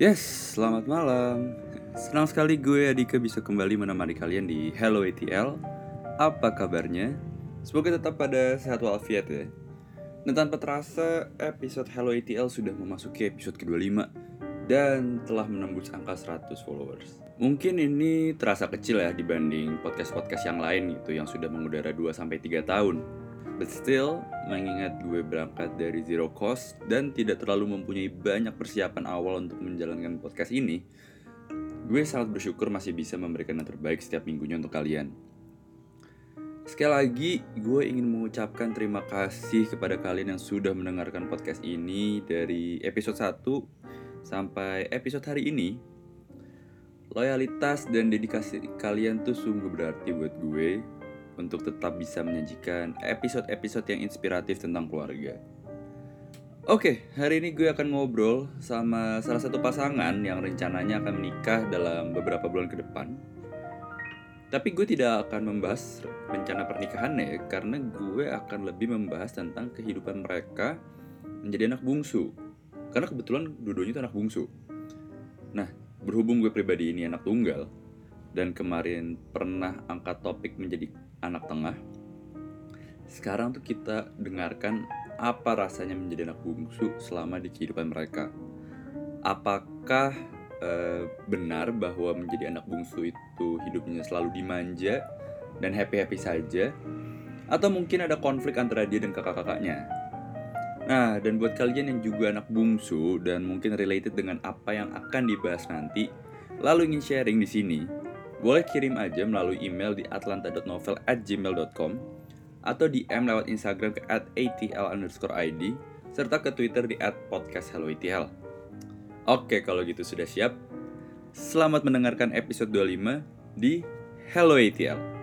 Yes, selamat malam. Senang sekali gue Adika bisa kembali menemani kalian di Hello ATL. Apa kabarnya? Semoga tetap pada sehat walafiat ya. Dan tanpa terasa, episode Hello ATL sudah memasuki episode ke-25 dan telah menembus angka 100 followers. Mungkin ini terasa kecil ya dibanding podcast-podcast yang lain gitu yang sudah mengudara 2 sampai 3 tahun. But still, mengingat gue berangkat dari zero cost dan tidak terlalu mempunyai banyak persiapan awal untuk menjalankan podcast ini, gue sangat bersyukur masih bisa memberikan yang terbaik setiap minggunya untuk kalian. Sekali lagi, gue ingin mengucapkan terima kasih kepada kalian yang sudah mendengarkan podcast ini dari episode 1 sampai episode hari ini. Loyalitas dan dedikasi kalian tuh sungguh berarti buat gue untuk tetap bisa menyajikan episode-episode yang inspiratif tentang keluarga. Oke, hari ini gue akan ngobrol sama salah satu pasangan yang rencananya akan menikah dalam beberapa bulan ke depan. Tapi gue tidak akan membahas rencana pernikahannya karena gue akan lebih membahas tentang kehidupan mereka menjadi anak bungsu. Karena kebetulan dua-duanya itu anak bungsu. Nah, berhubung gue pribadi ini anak tunggal dan kemarin pernah angkat topik menjadi anak tengah. Sekarang tuh kita dengarkan apa rasanya menjadi anak bungsu selama di kehidupan mereka. Apakah eh, benar bahwa menjadi anak bungsu itu hidupnya selalu dimanja dan happy-happy saja? Atau mungkin ada konflik antara dia dan kakak-kakaknya? Nah, dan buat kalian yang juga anak bungsu dan mungkin related dengan apa yang akan dibahas nanti, lalu ingin sharing di sini, boleh kirim aja melalui email di atlanta.novel@gmail.com atau DM lewat Instagram ke @atl_id serta ke Twitter di @podcasthelloatl. Oke, kalau gitu sudah siap. Selamat mendengarkan episode 25 di Hello ATL.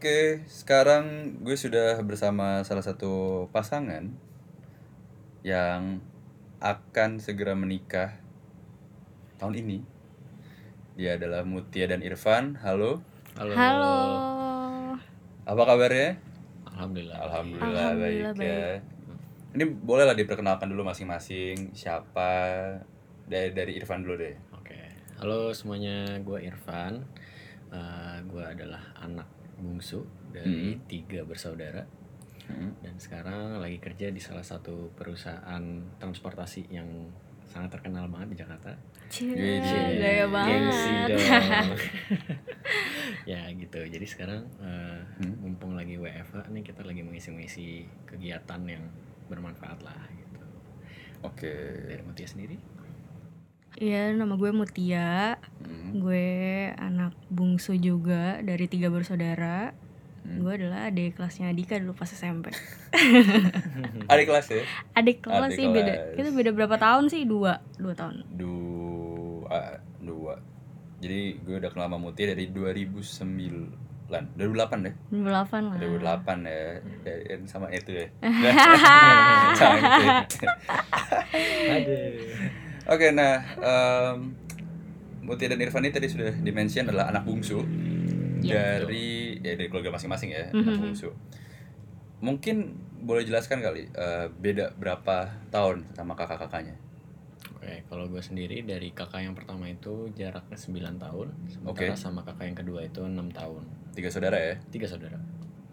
Oke, sekarang gue sudah bersama salah satu pasangan yang akan segera menikah tahun ini. Dia adalah Mutia dan Irfan. Halo, Halo. Halo. apa kabarnya? Alhamdulillah. Alhamdulillah, Alhamdulillah baik ya. Ini bolehlah diperkenalkan dulu masing-masing siapa dari dari Irfan dulu deh. Oke. Halo semuanya, gue Irfan. Eh, gue adalah anak bungsu dari tiga bersaudara Hmm. dan sekarang lagi kerja di salah satu perusahaan transportasi yang sangat terkenal banget di Jakarta. Cie, Cie, gaya Gengsi banget. dong. ya gitu. Jadi sekarang eh, Hmm. mumpung lagi WFH nih kita lagi mengisi-ngisi kegiatan yang bermanfaat lah gitu. Oke. Dari Mutia sendiri? Iya, nama gue Mutia. Hmm. Gue anak bungsu juga dari tiga bersaudara. Hmm. Gue adalah adik kelasnya Dika dulu pas SMP. Adik kelas ya? Adik kelas Adik sih beda. Kita beda berapa tahun sih? Dua, dua tahun. Dua, dua. Jadi gue udah kenal sama Mutia dari 2009 2008 deh 2008 lah. 2008 ya Ya, yang sama itu ya sama itu ya. Aduh. Oke nah em, Mutia dan Irfan ini tadi sudah dimention adalah anak bungsu Iya. dari ya dari keluarga masing-masing ya anak Mhm. bungsu mungkin boleh jelaskan kali eh, beda berapa tahun sama kakak-kakaknya Oke, kalau gue sendiri dari kakak yang pertama itu jaraknya 9 tahun, sementara Oke. sama kakak yang kedua itu 6 tahun. tiga saudara ya Tiga saudara.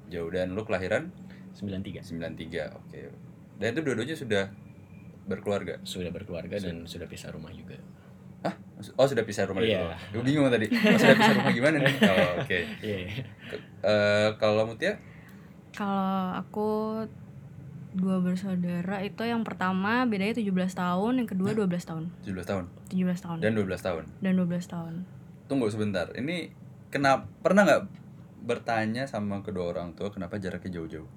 jauh dan lu kelahiran 93. 93 oke dan itu dua-duanya sudah berkeluarga Sudah berkeluarga dan sudah pisah rumah juga. Hah? Oh sudah pisah rumah Iya. dulu. Gue bingung tadi. Oh, sudah pisah rumah gimana nih? Oh, Oke. Iya. Ke- eh, kalau Mutia? Kalau aku dua bersaudara itu yang pertama bedanya 17 tahun, yang kedua 12 tahun. 17 tahun 17 tahun. dan 12 tahun. Dan 12 tahun. Tunggu sebentar. Ini kenapa pernah nggak bertanya sama kedua orang tua kenapa jaraknya jauh-jauh?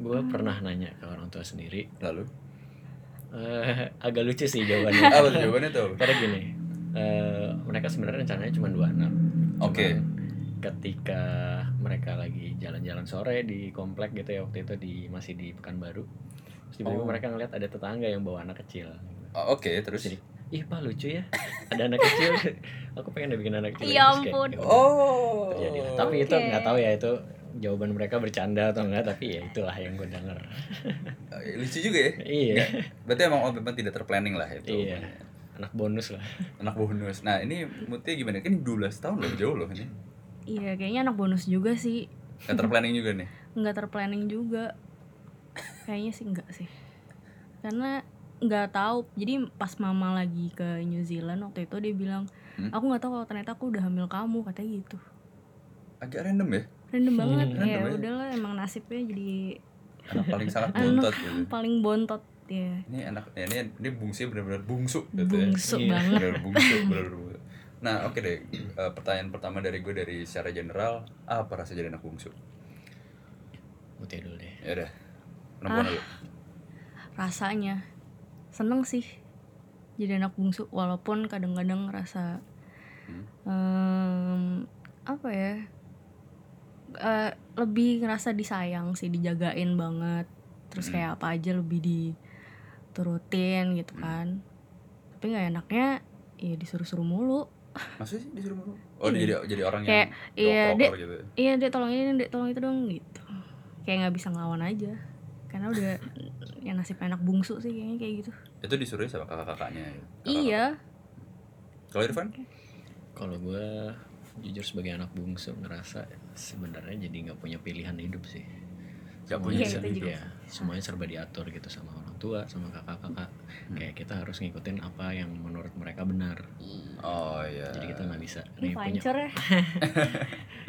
Gue pernah nanya ke orang tua sendiri. Lalu? Eh, agak lucu sih jawabannya. Apa tuh jawabannya tuh? Karena gini, eh, mereka sebenarnya rencananya cuma dua anak. Oke. Cuman Ketika mereka lagi jalan-jalan sore di komplek gitu ya waktu itu di masih di Pekanbaru, terus tiba-tiba Oh. mereka ngeliat ada tetangga yang bawa anak kecil. Oh, Oke, terus Jadi ih pak lucu ya ada anak kecil aku pengen deh bikin anak kecil Ya Terus kayak, ampun. ya udah, Oh. terjadi tapi itu Oke. nggak tahu ya itu jawaban mereka bercanda atau enggak tapi ya itulah yang gue denger Eh, lucu juga ya. iya Nggak, Berarti emang oh, memang tidak terplanning lah itu. iya anak bonus lah Anak bonus. Nah, ini Mutia gimana? Kan 12 tahun loh, jauh loh ini. Iya, kayaknya anak bonus juga sih. Gak terplanning juga nih. Nggak terplanning juga. Kayaknya sih enggak sih. Karena nggak tahu. Jadi pas mama lagi ke New Zealand waktu itu dia bilang, Hmm? aku nggak tahu kalau ternyata aku udah hamil kamu katanya gitu. Agak random ya. Random banget. Random ya ya. udahlah emang nasibnya jadi Anak paling sangat anak bontot gitu. paling bontot ya. Ini anak ya, ini ini bungsu benar-benar bungsu gitu ya. Bungsu Iya. banget. Benar bungsu, benar bungsu. Nah, oke deh. Eh, pertanyaan pertama dari gue dari secara general, apa rasa jadi anak bungsu? Mutia dulu deh Ya udah. Perempuan Ah. dulu. rasanya seneng sih jadi anak bungsu walaupun kadang-kadang ngerasa Hmm. em, apa ya eh, lebih ngerasa disayang sih dijagain banget terus Hmm. kayak apa aja lebih diturutin gitu kan tapi nggak enaknya ya disuruh-suruh mulu Maksudnya sih disuruh mulu? Oh, Iya. jadi jadi orang Kayak, yang iya, proper gitu. ya? iya dek tolong ini dek tolong itu dong gitu kayak nggak bisa ngelawan aja karena udah ya nasib anak bungsu sih kayaknya kayak gitu Itu disuruh sama kakak-kakaknya. gitu. Kakak-kakak. iya Kalau Irfan? kalau gue jujur sebagai anak bungsu ngerasa sebenarnya jadi nggak punya pilihan hidup sih. Nggak Semuanya punya ser- gitu ya, semuanya serba diatur gitu sama orang tua sama kakak-kakak. Hmm. kayak kita harus ngikutin apa yang menurut mereka benar. Oh iya. jadi kita nggak bisa ini nih punya. ya?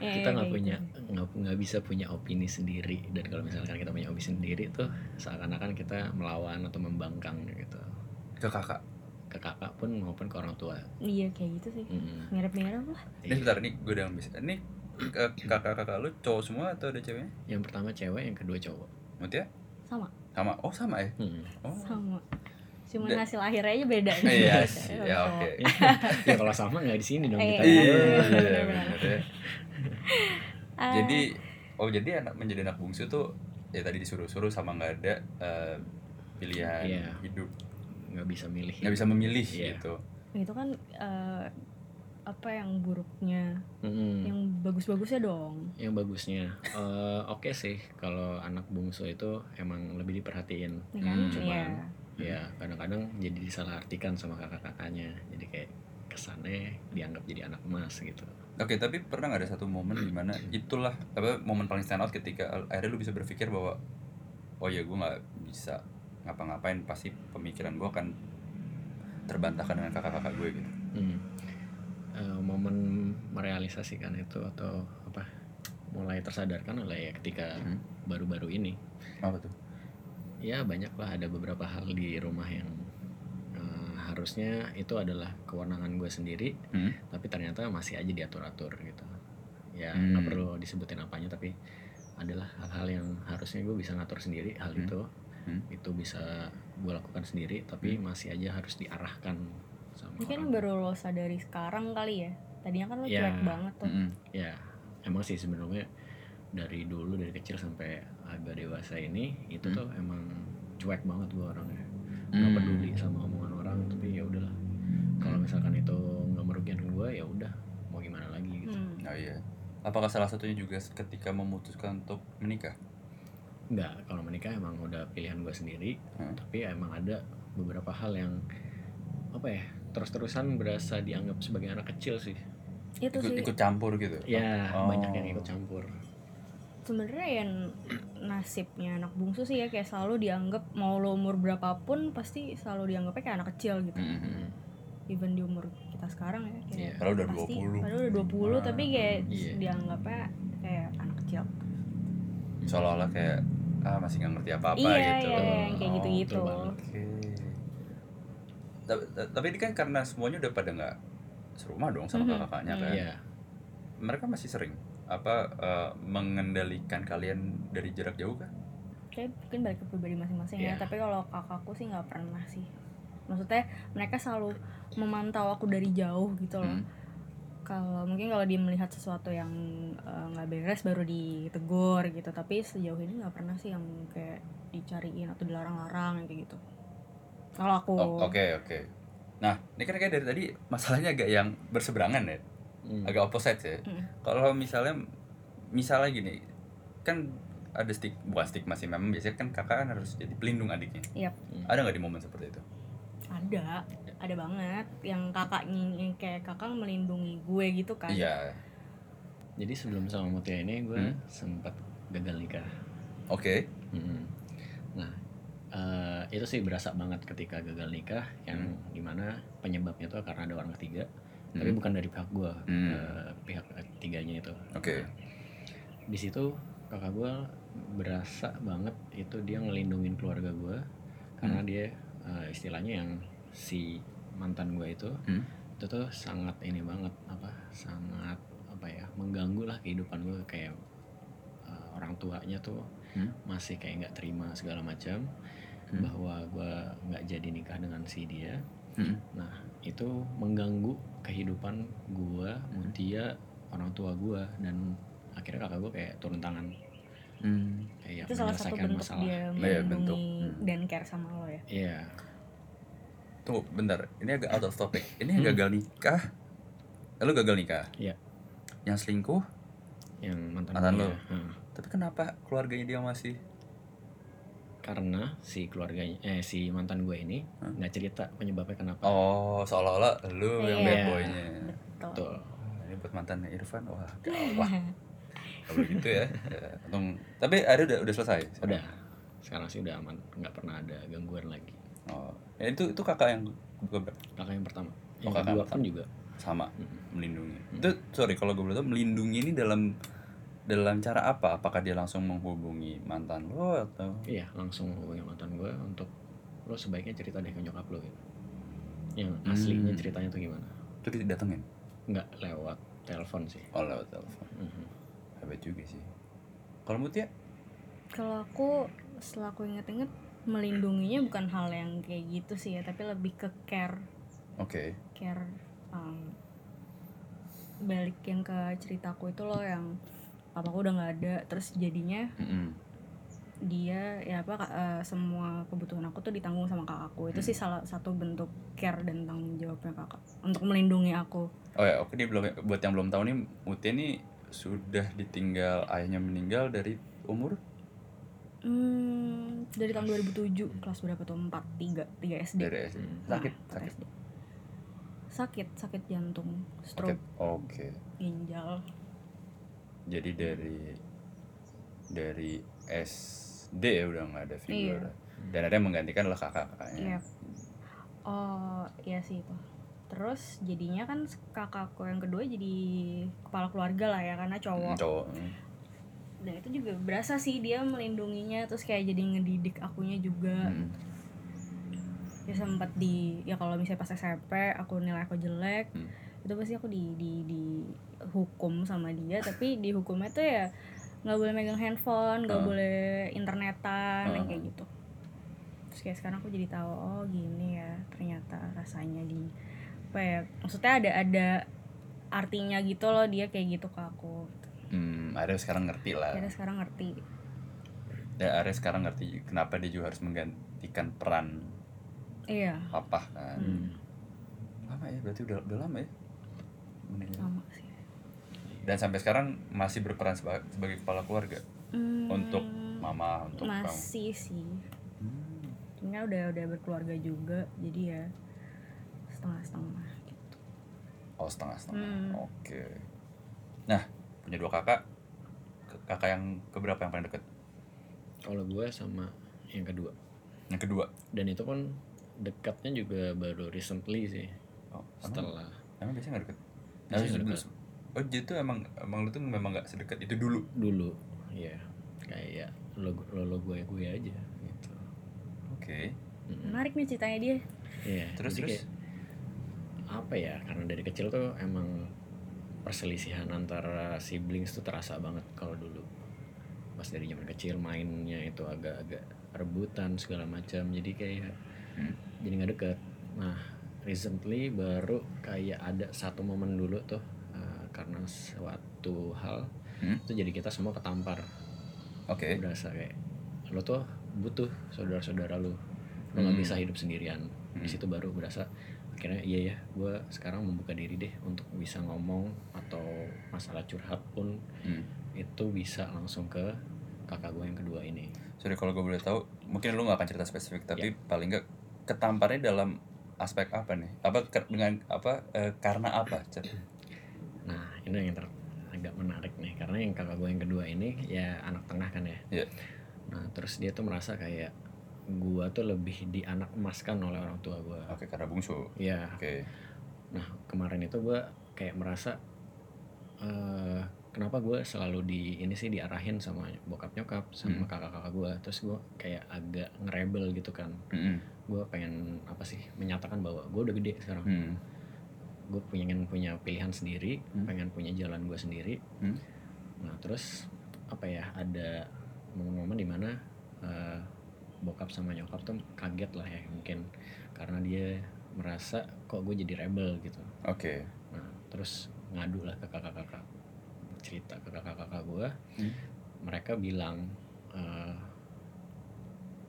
Iya, kita nggak punya nggak nggak bisa punya opini sendiri. Dan kalau misalkan kita punya opini sendiri tuh seakan-akan kita melawan atau membangkang gitu. Ke kakak. ke kakak pun maupun ke orang tua. Iya kayak gitu sih. Mm. mirip-mirip lah. Ini sebentar nih gue udah bisa. Ini kakak-kakak lu cowok semua atau ada ceweknya? yang pertama cewek yang kedua cowok Mutia? sama Sama. Oh, sama ya? Hmm. Oh. sama cuman Da- hasil akhirnya aja beda Iya sih. Ya oke. ya kalau sama nggak di sini dong Iya, kita Iya, benar, benar ya. Ah, Jadi oh jadi anak menjadi anak bungsu tuh ya tadi disuruh-suruh sama nggak ada eh, pilihan Iya. hidup nggak bisa milih nggak bisa memilih Iya. gitu itu kan eh, apa yang buruknya? Mm-mm. yang bagus-bagusnya dong. Yang bagusnya. Eh, oke sih kalau anak bungsu itu emang lebih diperhatiin. Ya kan? Hmm, Iya. ya kadang-kadang jadi disalahartikan sama kakak-kakaknya. Jadi kayak kesannya dianggap jadi anak emas gitu. Oke tapi pernah nggak ada satu momen di mana itulah apa momen paling stand out ketika akhirnya lu bisa berpikir bahwa oh ya gue nggak bisa ngapa-ngapain pasti pemikiran gue akan terbantahkan dengan kakak-kakak gue gitu. Hmm. Eh, momen merealisasikan itu atau apa mulai tersadarkan oleh ya ketika Hmm. baru-baru ini apa tuh ya banyak lah ada beberapa hal di rumah yang eh, harusnya itu adalah kewenangan gue sendiri Hmm. tapi ternyata masih aja diatur-atur gitu ya nggak Hmm. perlu disebutin apanya tapi adalah hal-hal yang harusnya gue bisa ngatur sendiri hal Hmm. itu Hmm. itu bisa gue lakukan sendiri tapi masih aja harus diarahkan sama kan orang baru lo sadari sekarang kali ya tadinya kan lo Ya. cuek banget tuh Mm-mm. ya emang sih sebenarnya dari dulu dari kecil sampai agak dewasa ini itu Hmm. tuh emang cuek banget gue orangnya nggak Hmm. peduli sama omongan orang tapi ya udahlah kalau misalkan itu nggak merugikan gue ya udah mau gimana lagi gitu Hmm. oh iya apakah salah satunya juga ketika memutuskan untuk menikah nggak kalau menikah emang udah pilihan gue sendiri Hmm. tapi emang ada beberapa hal yang apa ya terus-terusan berasa dianggap sebagai anak kecil sih itu ikut sih ikut campur gitu ya Oh. banyak yang ikut campur sebenarnya yang nasibnya anak bungsu sih ya kayak selalu dianggap mau lo umur berapapun pasti selalu dianggapnya kayak anak kecil gitu Mm-mm. even di umur kita sekarang ya kayak Iya. Padahal udah pasti 20. padahal udah 20 Nah, tapi kayak iya. dianggapnya kayak anak kecil seolah-olah kayak ah masih nggak ngerti apa-apa iya gitu iya yang kayak Oh, gitu-gitu betul Tapi ini kan karena semuanya udah pada nggak serumah dong sama Mhm. kakaknya kan. Iya Mereka masih sering apa eh, mengendalikan kalian dari jarak jauh kan? kayak mungkin balik ke pribadi masing-masing ya Iya. tapi kalau kakakku sih nggak pernah sih maksudnya mereka selalu memantau aku dari jauh gitu loh Hmm. kalau mungkin kalau dia melihat sesuatu yang eh, nggak beres baru ditegur gitu tapi sejauh ini nggak pernah sih yang kayak dicariin atau dilarang-larang kayak gitu kalau aku Oh, Oke oke. Nah, ini kan kayak dari tadi masalahnya agak yang berseberangan ya. Hmm. Agak opposite ya. Mm. Kalau misalnya misalnya gini, kan ada stik bukan stigma sih memang biasanya kan kakak kan harus jadi pelindung adiknya. Yap. Ada nggak di momen seperti itu? ada ada banget yang kakaknya yang kayak kakak melindungi gue gitu kan Iya. Jadi sebelum sama Mutia ini gue Hmm. sempat gagal nikah. Oke. Mm. Nah, eh, itu sih berasa banget ketika gagal nikah yang Hmm. di mana penyebabnya itu karena ada orang ketiga, tapi Hmm. bukan dari pihak gue, Hmm. pihak ketiganya itu. Oke. Di situ kakak gue berasa banget itu dia ngelindungin keluarga gue karena Hmm. dia eh, istilahnya yang si mantan gue itu Hmm. itu tuh sangat ini banget apa sangat apa ya mengganggu lah kehidupan gue kayak eh, orang tuanya tuh Hmm. masih kayak nggak terima segala macam Hmm. bahwa gue nggak jadi nikah dengan si dia Hmm. nah itu mengganggu kehidupan gue Mutia orang tua gue dan akhirnya kakak gue kayak turun tangan Hmm. kayak itu salah satu bentuk masalah dia Iya, bentuk. melindungi Hmm. dan care sama lo ya iya Tunggu, bentar. Ini agak out of topic. Ini yang Hmm. gagal nikah. Eh, lu gagal nikah? Iya. Yang selingkuh, yang mantan, Mantan lo? Heeh. tapi kenapa keluarganya dia masih karena si keluarganya eh si mantan gue ini nggak cerita penyebabnya kenapa Oh, seolah-olah lu yang bad Iya. boynya. betul betul Wah, ini buat mantannya Irfan. Wah, gawat. Kalau gitu ya. ya untung. Tapi ada udah udah selesai. udah sekarang sih udah aman nggak pernah ada gangguan lagi Oh, ya itu itu kakak yang kakak yang pertama Oh, yang kakak kedua yang pun juga sama Mm. melindungi. Hmm. Itu sorry kalau gue tahu melindungi ini dalam dalam cara apa? Apakah dia langsung menghubungi mantan lo atau iya langsung hubungi mantan gue untuk lo sebaiknya cerita deh ke nyokap lo gitu yang Hmm. aslinya ceritanya tuh gimana itu didatengin? nggak lewat telepon sih Oh lewat telepon. Mhm. Hebat juga sih. Kalau Mutia? kalau aku setelah aku inget-inget melindunginya bukan hal yang kayak gitu sih ya tapi lebih ke care Oke. care um, balik yang ke ceritaku itu loh yang papaku udah nggak ada terus jadinya Mm-mm. dia ya apa eh, semua kebutuhan aku tuh ditanggung sama kakakku itu sih salah satu bentuk care dan tanggung jawabnya kakak untuk melindungi aku Oh ya, oke nih belum buat yang belum tahu nih Mutia nih sudah ditinggal ayahnya meninggal dari umur hmm, dari tahun 2007 kelas berapa tuh 4 3 3 SD dari SD. Hmm. Sakit, Nah, sakit. SD. sakit sakit jantung stroke Oke. ginjal Jadi dari dari SD ya udah nggak ada figur. Iya. Dan ada yang menggantikan adalah kakak-kakaknya. Iya. Oh iya sih itu. Terus jadinya kan kakakku yang kedua jadi kepala keluarga lah ya karena cowok. Cowok. mm. Dan itu juga berasa sih dia melindunginya terus kayak jadi ngedidik akunya juga. Mm. Ya sempat di ya kalau misalnya pas SMP aku nilai aku jelek, Hmm. Itu pasti aku di di di hukum sama dia tapi dihukumnya tuh ya nggak boleh megang handphone, nggak Ah. boleh internetan Ah. kayak gitu. Terus kayak sekarang aku jadi tahu oh gini ya ternyata rasanya di apa ya maksudnya ada ada artinya gitu loh dia kayak gitu ke aku. Hmm, Arya sekarang ngerti lah. Jadi sekarang ngerti. Dan Arya sekarang ngerti kenapa dia juga harus menggantikan peran Iya, papa kan. Hmm. Lama ya, berarti udah, udah lama ya. Meninggal. sama sih. Dan sampai sekarang masih berperan sebagai, sebagai kepala keluarga Hmm, untuk mama, untuk kamu. masih sih. Hmm. Kan udah udah berkeluarga juga, jadi ya setengah-setengah gitu. Oh setengah-setengah. Hmm. Oke. Nah, punya dua kakak. Kakak yang keberapa yang paling deket? kalau gue sama yang kedua Yang kedua. dan itu pun dekatnya juga baru recently sih Oh, setelah emang biasanya nggak deket? Nah, nggak dulu- Oh, jadi tuh emang emang lu tuh memang nggak sedekat itu dulu. dulu ya kayak lo lo, lo gue gue aja gitu Oke. Mm-mm. Menarik nih ceritanya dia. Iya, Terus jadi terus. kayak apa ya? Karena dari kecil tuh emang perselisihan antara siblings tuh terasa banget kalau dulu. Pas dari zaman kecil mainnya itu agak-agak rebutan segala macam. Jadi kayak Hmm. jadi nggak deket. Nah, recently baru kayak ada satu momen dulu tuh uh, karena suatu hal Hmm. itu jadi kita semua ketampar Oke. berasa kayak lo tuh butuh saudara-saudara lo lo nggak Hmm. bisa hidup sendirian Hmm. di situ baru berasa akhirnya iya ya gue sekarang membuka diri deh untuk bisa ngomong atau masalah curhat pun Hmm. itu bisa langsung ke kakak gue yang kedua ini Sorry kalau gue boleh tahu, mungkin lu gak akan cerita spesifik, tapi Ya. paling nggak ketamparnya dalam aspek apa nih? Apa dengan apa eh, karena apa? Cep? nah ini yang ter- agak menarik nih karena yang kakak gue yang kedua ini ya anak tengah kan ya Iya. nah terus dia tuh merasa kayak gue tuh lebih di anak emaskan oleh orang tua gue Oke, karena bungsu. ya Oke. Nah kemarin itu gue kayak merasa eh kenapa gue selalu di ini sih diarahin sama bokap nyokap sama Hmm. kakak-kakak gue terus gue kayak agak ngerebel gitu kan Mm-mm. gue pengen apa sih menyatakan bahwa gue udah gede sekarang Hmm. gue pengen punya pilihan sendiri Hmm. pengen punya jalan gue sendiri Hmm. nah terus apa ya ada momen-momen di mana eh, bokap sama nyokap tuh kaget lah ya mungkin karena dia merasa kok gue jadi rebel gitu Oke. Nah, terus ngadu lah ke kakak-kakak cerita ke kakak-kakak gue Hmm. mereka bilang eh,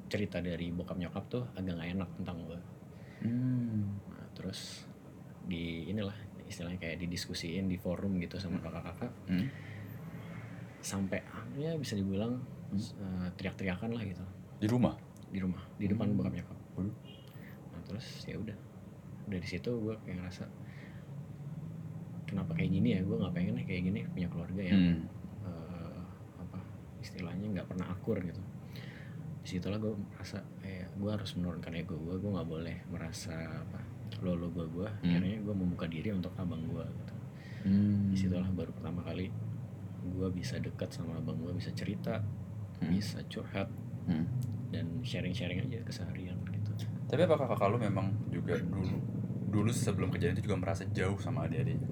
cerita dari bokap nyokap tuh agak gak enak tentang gue Hmm. nah, terus di inilah istilahnya kayak didiskusiin di forum gitu sama kakak-kakak Hmm. sampai ya bisa dibilang eh, teriak-teriakan lah gitu Di rumah. di rumah di depan Hmm. bokap nyokap Waduh. nah terus ya udah dari situ gue kayak ngerasa kenapa kayak gini ya gue nggak pengen nih kayak gini punya keluarga yang Hmm. eh, apa istilahnya nggak pernah akur gitu di situlah gue merasa kayak gue harus menurunkan ego gue gue nggak boleh merasa apa lo lo gue gue Hmm. akhirnya gue membuka diri untuk abang gue gitu Hmm. di situlah baru pertama kali gue bisa dekat sama abang gue bisa cerita Hmm. bisa curhat Hmm. dan sharing-sharing aja keseharian gitu Tapi apakah kakak lu memang juga dulu dulu sebelum kejadian itu juga merasa jauh sama adik-adiknya?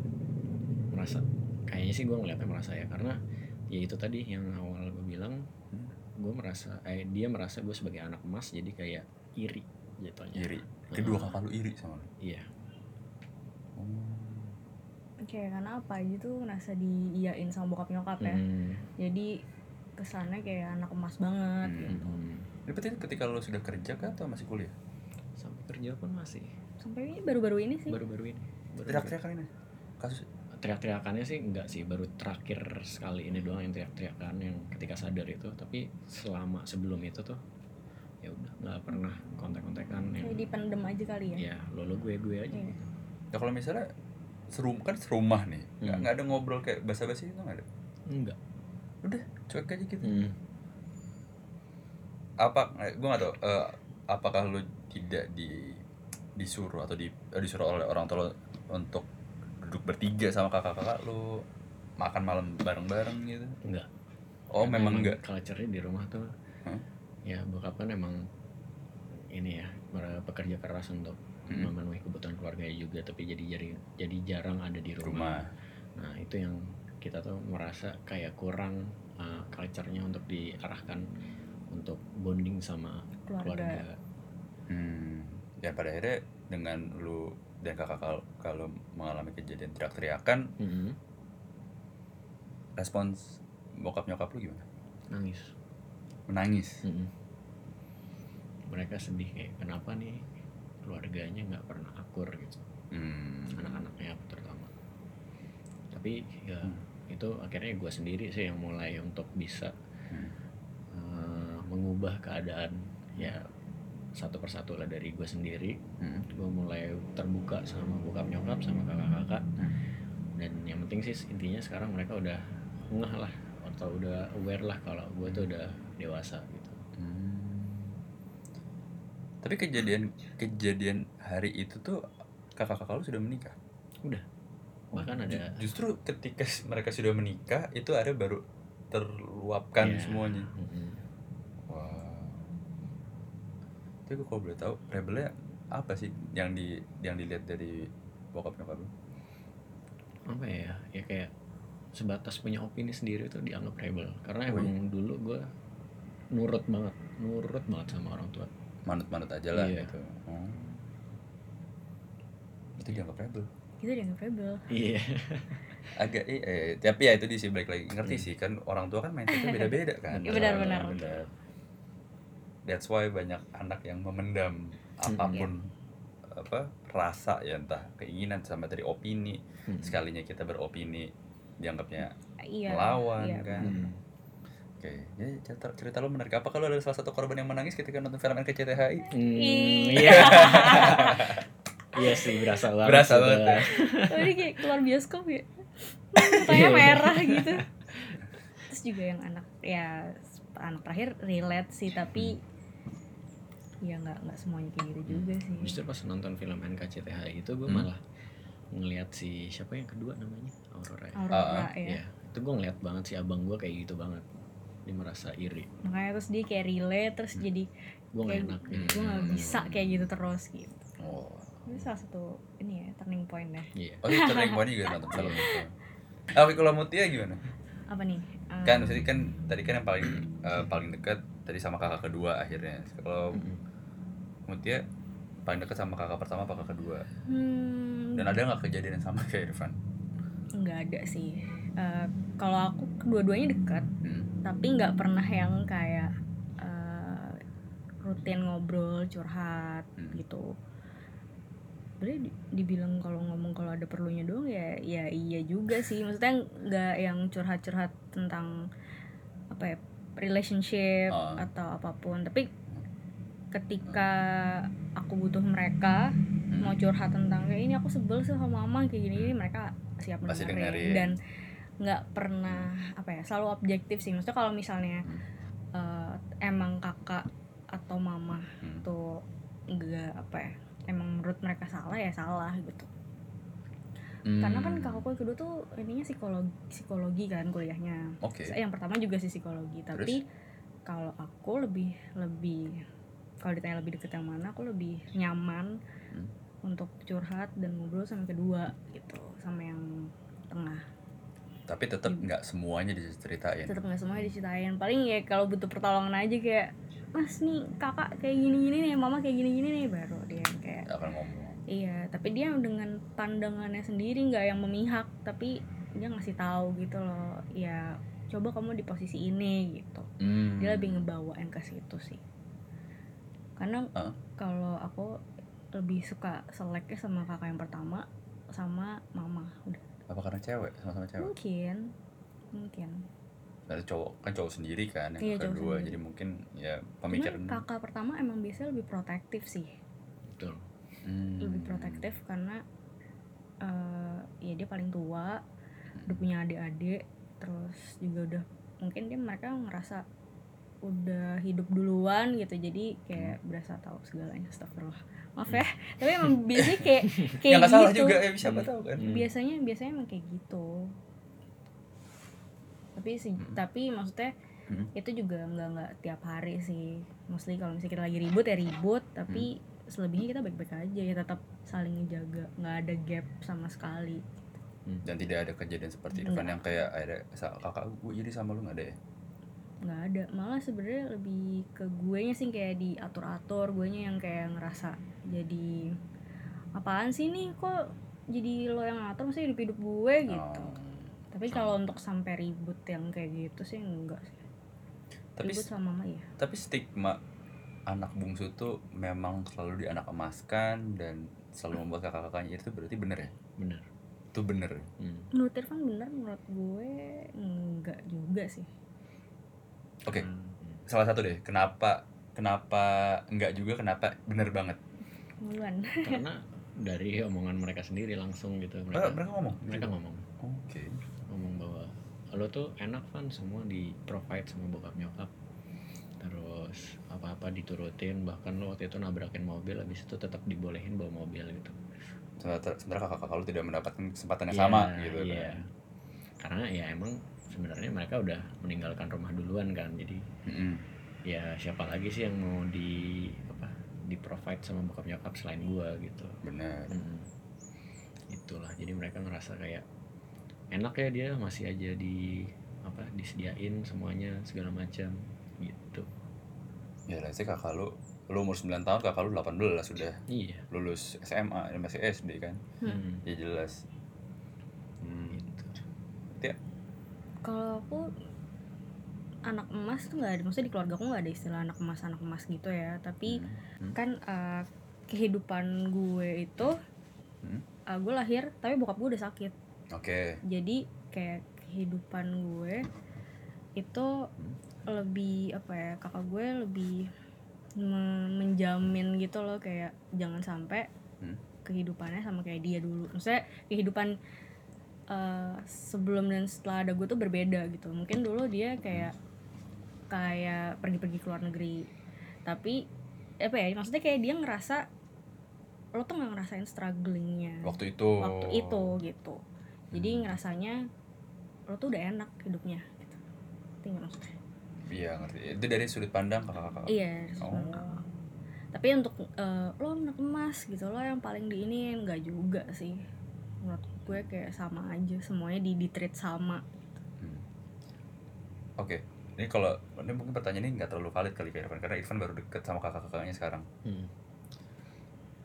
Merasa kayaknya sih gue ngeliatnya merasa ya karena ya itu tadi yang awal gue bilang Hmm. gue merasa eh dia merasa gue sebagai anak emas jadi kayak iri jatuhnya Iri. Kedua kakak lu iri sama lu. iya kayak karena apa aja tuh ngerasa diiyain sama bokap nyokap ya Hmm, jadi kesannya kayak anak emas banget Hmm. gitu hmm. Ini berarti ketika lu sudah kerja kah atau masih kuliah? sampai kerja pun masih sampai ini baru-baru ini sih baru-baru ini baru Teriak-teriakan ini. Kasus teriak-teriakannya sih enggak sih baru terakhir sekali ini doang yang teriak-teriakan yang ketika sadar itu tapi selama sebelum itu tuh ya udah nggak pernah kontak-kontakan yang dipendem aja kali ya ya lo lo gue gue aja Iya. gitu Ya kalau misalnya serum kan serumah nih, nggak Hmm. nggak ada ngobrol kayak basa-basi itu nggak ada. enggak Udah cuek aja gitu. Hmm. Apa? Gue nggak tahu. eh, apakah lu tidak di disuruh atau di eh, disuruh oleh orang tua lu untuk duduk bertiga sama kakak-kakak lu makan malam bareng-bareng gitu? enggak Oh Karena memang emang enggak. culture-nya di rumah tuh Hah? ya bokap kan emang ini ya ber- pekerja keras untuk Hmm. memenuhi kebutuhan keluarganya juga tapi jadi jadi jadi jarang ada di rumah. Rumah. nah itu yang kita tuh merasa kayak kurang uh, culture-nya untuk diarahkan untuk bonding sama keluarga, keluarga, Hmm. Dan pada akhirnya dengan lu dan kakak kal- kalau mengalami kejadian teriak-teriakan, Mhm. respons bokap nyokap lu gimana? nangis Menangis. Mhm. mereka sedih kayak kenapa nih keluarganya nggak pernah akur gitu Hmm. anak-anaknya terutama tapi ya Hmm. itu akhirnya gue sendiri sih yang mulai untuk bisa Hmm. eh, mengubah keadaan ya satu persatu lah dari gue sendiri Hmm. gue mulai terbuka sama bokap nyokap sama kakak-kakak Hmm. dan yang penting sih intinya sekarang mereka udah ngeh lah atau udah aware lah kalau gue tuh udah dewasa gitu Hmm. Tapi kejadian kejadian hari itu tuh kakak-kakak lu sudah menikah. udah bahkan Ju- ada justru ketika mereka sudah menikah itu ada baru terluapkan Ya, semuanya. mm-mm. Wah. Tapi gue kalau boleh tahu rebelnya apa sih yang di yang dilihat dari bokap nyokap lu? apa ya ya kayak sebatas punya opini sendiri tuh dianggap rebel karena Oh, emang dulu gue nurut banget nurut banget sama orang tua Manut-manut aja lah Iya. gitu. Oh. Itu dianggap rebel. itu dianggap rebel iya Agak eh, eh, tapi ya itu di sih balik lagi ngerti Hmm. sih kan orang tua kan mindsetnya beda-beda kan. Iya, benar, benar. Benar. That's why banyak anak yang memendam apa pun apa rasa ya entah keinginan sama dari opini Hmm. sekalinya kita beropini dianggapnya iya melawan iya, kan Hmm. oke ya cerita, cerita lo menarik apa kalau ada salah satu korban yang menangis ketika nonton film NKCTHI Hmm, Ih. iya. iya sih berasa banget. Berasa banget Bang. ya. Ini kayak keluar bioskop ya mukanya merah gitu terus juga yang anak ya anak terakhir relate sih tapi ya nggak nggak semuanya kayak gitu juga sih Justru pas nonton film NKCTHI itu gue Hmm. malah ngeliat si siapa yang kedua namanya Aurora. ya? Aurora Ah, ya Iya, itu gue ngeliat banget si abang gue kayak gitu banget. Dia merasa iri. makanya terus dia kayak relate terus jadi Gue gak enak. Hmm. gue nggak bisa kayak gitu terus gitu oh itu salah satu ini ya turning point deh Iya. oh itu turning point juga nonton film itu Oke kalau Mutia gimana apa nih kan maksudnya kan tadi kan yang paling eh, paling dekat tadi sama kakak kedua akhirnya kalau Mm-mm. Mutia paling dekat sama kakak pertama apa kakak kedua? Hmm, dan ada nggak kejadian yang sama kayak Irfan? Nggak ada sih. Eh, kalau aku kedua-duanya dekat hmm. tapi nggak pernah yang kayak eh, rutin ngobrol curhat Hmm. gitu. Sebenarnya di- dibilang kalau ngomong kalau ada perlunya doang ya ya iya juga sih. Maksudnya nggak yang curhat-curhat tentang apa ya relationship Ah. atau apa pun. Tapi ketika aku butuh mereka Hmm. mau curhat tentang kayak ini aku sebel sih sama mama kayak gini gini mereka siap dengerin dengerin. dan nggak pernah apa ya selalu objektif sih maksudnya kalau misalnya Hmm. eh, emang kakak atau mama Hmm. tuh nggak apa ya emang menurut mereka salah ya salah gitu karena kan Hmm. kakakku yang kedua tuh ininya psikologi psikologi kan kuliahnya oke yang pertama juga sih psikologi tapi kalau aku lebih lebih kalau ditanya lebih deket yang mana aku lebih nyaman Hmm. untuk curhat dan ngobrol sama kedua gitu sama yang tengah. Tapi tetap nggak semuanya diceritain. Tetap nggak semuanya diceritain. Paling ya kalau butuh pertolongan aja kayak mas nih kakak kayak gini gini nih mama kayak gini gini nih baru dia yang kayak akan ngomong. Iya tapi dia dengan pandangannya sendiri nggak yang memihak tapi dia ngasih tahu gitu loh ya coba kamu di posisi ini gitu. Hmm. dia lebih ngebawain ke situ sih karena Ah. kalau aku lebih suka seleknya sama kakak yang pertama sama mama udah. Apa karena cewek? Sama-sama cewek? Mungkin. Mungkin. Ada cowok kan cowok sendiri kan yang Iya, kedua jadi mungkin ya Cuman pemikiran kakak pertama emang biasanya lebih protektif sih. Betul. Hmm. lebih protektif karena eh, ya dia paling tua udah punya adik-adik terus juga udah mungkin dia mereka ngerasa udah hidup duluan gitu. Jadi kayak berasa tahu segalanya. Astagfirullah. Maaf ya. Tapi emang biasanya kayak kayak ya nggak salah gitu. juga ya siapa tahu kan? Hmm. biasanya biasanya emang kayak gitu. Tapi sih tapi maksudnya Hmm. itu juga nggak nggak tiap hari sih. Mostly kalau misalnya kita lagi ribut ya ribut tapi selebihnya kita baik-baik aja ya tetap saling ngejaga. Nggak ada gap sama sekali. Dan tidak ada kejadian seperti Nggak. Irfan yang kayak ada kakak gue jadi sama lu nggak ada ya nggak ada. Malah sebenarnya lebih ke gue nya sih kayak diatur-atur gue nya yang kayak ngerasa jadi apaan sih nih? Kok jadi lo yang ngatur? Maksudnya hidup hidup gue? Gitu. Oh. tapi kalau untuk sampai ribut yang kayak gitu sih enggak sih. Tapi ribut sama mama ya tapi stigma anak bungsu tuh memang selalu dianak emaskan dan selalu membuat kakak-kakaknya itu berarti bener ya? Benar. itu bener Hmm. menurut Irfan benar menurut gue enggak juga sih oke. Hmm. salah satu deh kenapa kenapa enggak juga kenapa bener banget? Muluan Karena dari omongan mereka sendiri langsung gitu mereka, mereka mereka ngomong? mereka ngomong. Oke. Ngomong bahwa lo tuh enak kan semua di provide sama bokap nyokap. Terus apa-apa diturutin bahkan lo waktu itu nabrakin mobil habis itu tetap dibolehin bawa mobil gitu. Sementara sementara kakak-kakak lu tidak mendapatkan kesempatan yang Iya, sama gitu iya. kan? Karena ya emang sebenarnya mereka udah meninggalkan rumah duluan kan jadi Mm-mm. ya siapa lagi sih yang mau di apa di provide sama bokap nyokap selain gua gitu bener Mm. itulah jadi mereka ngerasa kayak enak ya dia masih aja di apa disediain semuanya segala macam gitu ya sih kakak lu lu umur 9 tahun kakak lu 18 sudah iya lulus SMA dan masih SD kan Hmm, ya jelas hmm. gitu. Kalau aku anak emas tuh nggak ada maksudnya di keluarga aku nggak ada istilah anak emas anak emas gitu ya tapi Hmm. kan eh, kehidupan gue itu Hmm. uh, gue lahir tapi bokap gue udah sakit Oke. jadi kayak kehidupan gue itu lebih apa ya kakak gue lebih me- menjamin gitu loh kayak jangan sampai Hmm. kehidupannya sama kayak dia dulu maksudnya kehidupan uh, sebelum dan setelah ada gue tuh berbeda gitu mungkin dulu dia kayak kayak pergi-pergi ke luar negeri tapi apa ya maksudnya kayak dia ngerasa lo tuh nggak ngerasain strugglingnya Waktu itu. waktu itu gitu jadi ngerasanya lo tuh udah enak hidupnya gitu Ngerti nggak maksudnya Iya ngerti. Itu dari sudut pandang kakak-kakak. iya Oh. kakak. tapi untuk eh, lo anak emas gitu lo yang paling diinin nggak juga sih menurut gue kayak sama aja semuanya di di treat sama Hmm. Oke. Ini kalau ini mungkin pertanyaan ini nggak terlalu valid kali ke Irfan karena Irfan baru deket sama kakak-kakaknya sekarang. Hmm.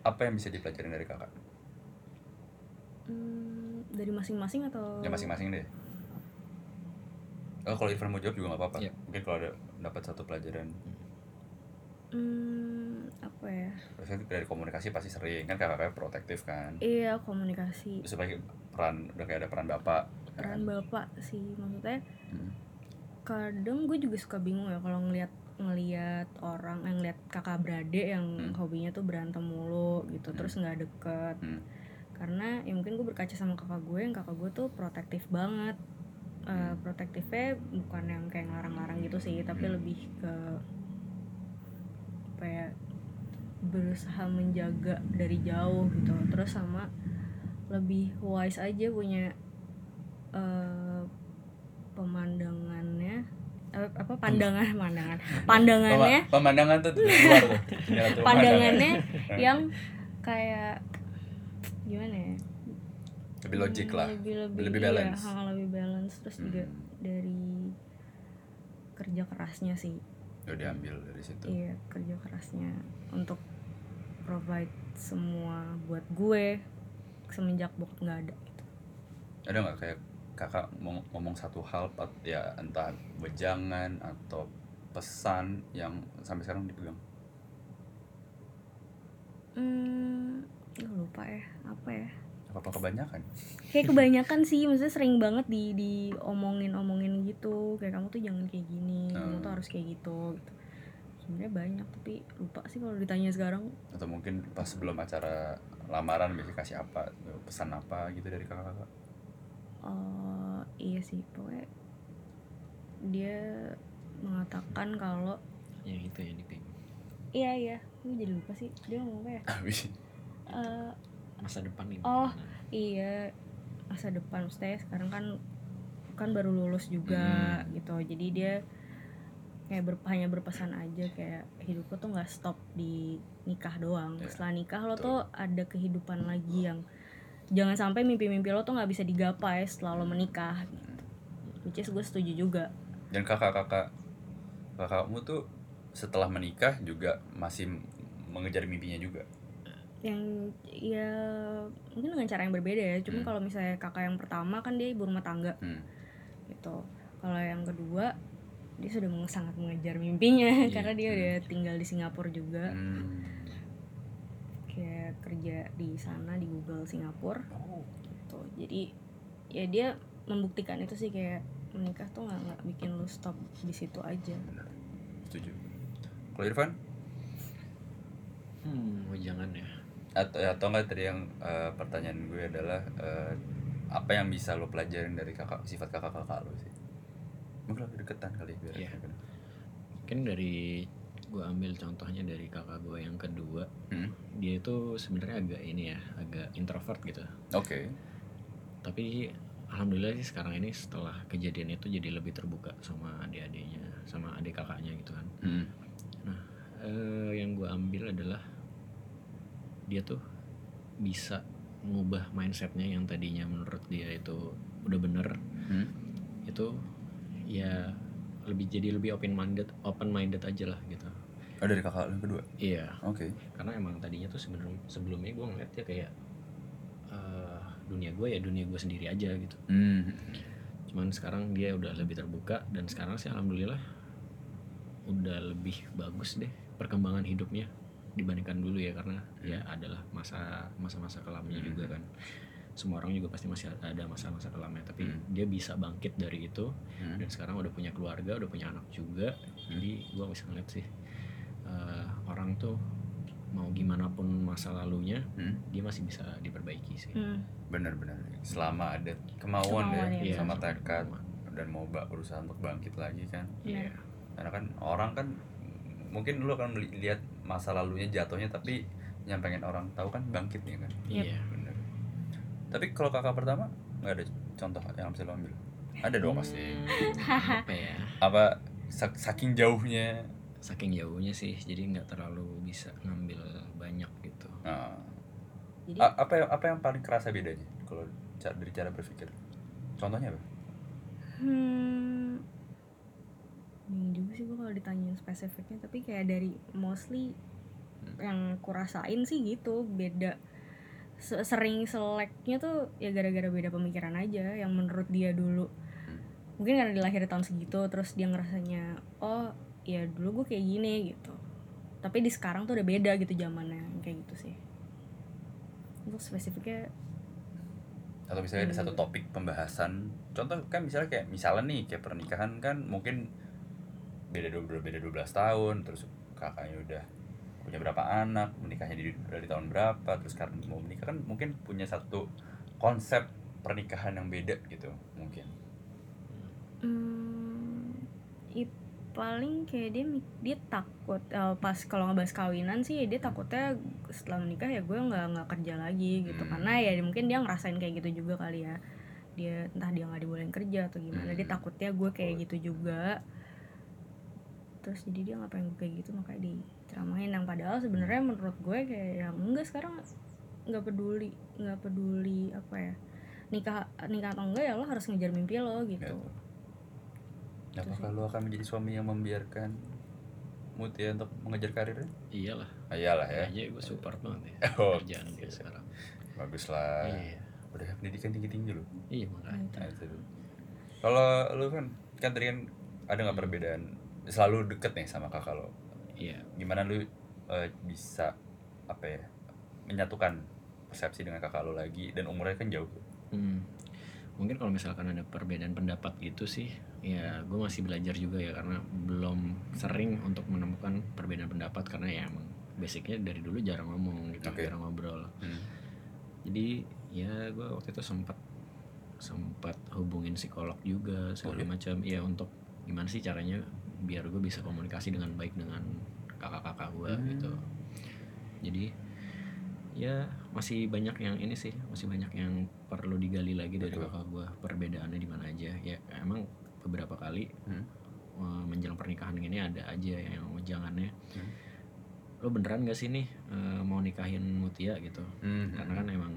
Apa yang bisa dipelajarin dari kakak? Hmm, dari masing-masing atau Ya masing-masing deh. Oh, kalau Irfan mau jawab juga nggak apa-apa. Iya. Mungkin kalau ada dapat satu pelajaran. Hmm, apa ya Biasanya dari komunikasi pasti sering kan kakak-kakaknya protektif kan. iya komunikasi sebagai peran udah kayak ada peran bapak. kan? peran bapak sih maksudnya Hmm. kadang gue juga suka bingung ya kalau ngelihat ngelihat orang yang ngelihat kakak beradik yang Hmm. hobinya tuh berantem mulu gitu terus nggak deket Hmm. karena ya mungkin gue berkaca sama kakak gue yang kakak gue tuh protektif banget Eh, Hmm. protektifnya bukan yang kayak ngarang-ngarang gitu sih tapi Hmm. lebih ke ya berusaha menjaga dari jauh gitu terus sama lebih wise aja punya eh, pemandangannya eh, apa pandangan pandangan pandangannya Pema- pemandangan tuh luar tuh. Pandangannya yang kayak gimana ya lebih logik lah. lebih lebih, Lebih iya, balance. ha, lebih balance terus juga Hmm. dari kerja kerasnya sih Udah diambil dari situ. iya kerja kerasnya untuk provide semua buat gue semenjak bokap nggak ada gitu. Ada nggak kayak kakak mau ngomong satu hal ya entah wejangan atau pesan yang sampai sekarang dipegang? hmm lupa ya apa ya Apa kebanyakan? kayak kebanyakan sih maksudnya sering banget di diomongin omongin gitu kayak kamu tuh jangan kayak gini kamu tuh Hmm. harus kayak gitu gitu sebenarnya banyak tapi lupa sih kalau ditanya sekarang Atau mungkin pas sebelum acara lamaran biasanya kasih apa? Pesan apa gitu dari kakak-kakak? eh iya sih pokoknya dia mengatakan kalau Ya itu ya diping. iya iya gue jadi lupa sih dia ngomong apa ya Habis Eh, Masa depan ini. Oh. iya masa depan maksudnya sekarang kan kan baru lulus juga Hmm. gitu jadi dia kayak ber, hanya berpesan aja kayak hidup lo tuh nggak stop di nikah doang Iya, setelah nikah lo betul. tuh ada kehidupan lagi yang jangan sampai mimpi-mimpi lo tuh nggak bisa digapai setelah lo menikah gitu which is gue setuju juga dan kakak-kakak kakakmu tuh setelah menikah juga masih mengejar mimpinya juga. Yang ya mungkin dengan cara yang berbeda ya Hmm. cuma kalau misalnya kakak yang pertama kan dia ibu rumah tangga Hmm. gitu kalau yang kedua dia sudah sangat mengejar mimpinya Iya. karena dia udah tinggal di Singapura juga Hmm. kayak kerja di sana di Google Singapura Oh. gitu jadi ya dia membuktikan itu sih kayak menikah tuh nggak nggak bikin lu stop di situ aja Benar. Setuju. Kalau Irfan Hmm, jangan ya. Atau atau enggak tadi yang eh, pertanyaan gue adalah eh, apa yang bisa lo pelajarin dari kakak sifat kakak-kakak lo sih? Mungkin lebih deketan kali biar. Iya. Mungkin dari gue ambil contohnya dari kakak gue yang kedua, Hmm. dia itu sebenarnya agak ini ya, agak introvert gitu. Oke. Tapi alhamdulillah sih sekarang ini setelah kejadian itu jadi lebih terbuka sama adik-adiknya, sama adik kakaknya gitu kan. Hmm. Eh, yang gue ambil adalah dia tuh bisa mengubah mindsetnya yang tadinya menurut dia itu udah bener Hmm. itu ya lebih jadi lebih open minded open minded aja lah gitu Oh dari kakak yang kedua. iya Oke. karena emang tadinya tuh sebelum sebelumnya gue ngeliat dia kayak eh, dunia gue ya dunia gue sendiri aja gitu Hmm. cuman sekarang dia udah lebih terbuka dan sekarang sih alhamdulillah udah lebih bagus deh perkembangan hidupnya dibandingkan dulu ya karena Hmm. ya adalah masa masa-masa kelamnya Hmm. juga kan semua orang juga pasti masih ada masa-masa kelamnya tapi Hmm. dia bisa bangkit dari itu Hmm. dan sekarang udah punya keluarga udah punya anak juga jadi gua bisa ngeliat sih eh, orang tuh mau gimana pun masa lalunya Hmm. dia masih bisa diperbaiki sih Hmm. benar-benar selama ada kemauan, Kemauan, ya, ya. sama tekad dan mau berusaha untuk bangkit lagi kan Iya. karena kan orang kan mungkin dulu akan melihat masa lalunya jatuhnya tapi yang pengen orang tahu kan bangkitnya kan. Iya. Bener. Tapi kalau kakak pertama nggak ada contoh yang bisa lo ambil? Ada dong pasti. Hmm, apa ya? Apa sak- saking jauhnya? Saking jauhnya sih jadi nggak terlalu bisa ngambil banyak gitu. Nah, Jadi a- apa yang apa yang paling kerasa bedanya kalau dari cara berpikir? Contohnya apa? Hmm, bingung juga sih gue kalau ditanyain spesifiknya tapi kayak dari mostly yang kurasain sih gitu beda. Se- sering seleknya tuh ya gara-gara beda pemikiran aja yang menurut dia dulu. Mungkin karena dilahir tahun segitu terus dia ngerasanya oh ya dulu gue kayak gini gitu. Tapi di sekarang tuh udah beda gitu zamannya kayak gitu sih. Untuk spesifiknya atau misalnya ada Hmm. satu topik pembahasan contoh kan misalnya kayak misalnya nih kayak pernikahan kan mungkin beda dua beda 12 tahun terus kakaknya udah punya berapa anak menikahnya di, dari tahun berapa terus sekarang mau menikah kan mungkin punya satu konsep pernikahan yang beda gitu mungkin. Hmm, i- paling kayak dia dia takut eh, pas kalau ngebahas kawinan sih dia takutnya setelah menikah ya gue nggak nggak kerja lagi gitu. Hmm. karena ya mungkin dia ngerasain kayak gitu juga kali ya. Dia entah dia nggak dibolehin kerja atau gimana dia Hmm. takutnya gue kayak gitu juga terus jadi dia nggak pengen gue kayak gitu makanya diceramahin yang padahal sebenarnya menurut gue kayak ya enggak sekarang nggak peduli nggak peduli apa ya nikah nikah atau enggak ya lo harus ngejar mimpi lo gitu. Gitu. apakah lo akan menjadi suami yang membiarkan Mutia untuk mengejar karirnya? Iyalah. Ah, iyalah ya. Aja gue support banget ya. Oh, kerjaan dia sekarang. Bagus lah iya. Udah pendidikan tinggi tinggi lo. Iya makanya. Nah, itu. Nah. Kalau lu kan kan tadi kan ada nggak perbedaan selalu deket nih sama kakak lo. iya Gimana lu eh, bisa apa ya menyatukan persepsi dengan kakak lo lagi dan umurnya kan jauh. Hmm. Mungkin kalau misalkan ada perbedaan pendapat gitu sih, ya gue masih belajar juga ya karena belum sering untuk menemukan perbedaan pendapat karena ya emang basicnya dari dulu jarang ngomong gitu, Oke. jarang ngobrol. Hmm. Jadi ya gue waktu itu sempat sempat hubungin psikolog juga segala Oke. macam, ya untuk gimana sih caranya biar gue bisa komunikasi dengan baik dengan kakak-kakak gue Hmm. gitu. Jadi ya masih banyak yang ini sih masih banyak yang perlu digali lagi dari kakak gue perbedaannya di mana aja ya emang beberapa kali Hmm. eh, menjelang pernikahan ini ada aja yang jangannya Hmm. lo beneran gak sih nih eh, mau nikahin Mutia gitu Hmm. karena kan emang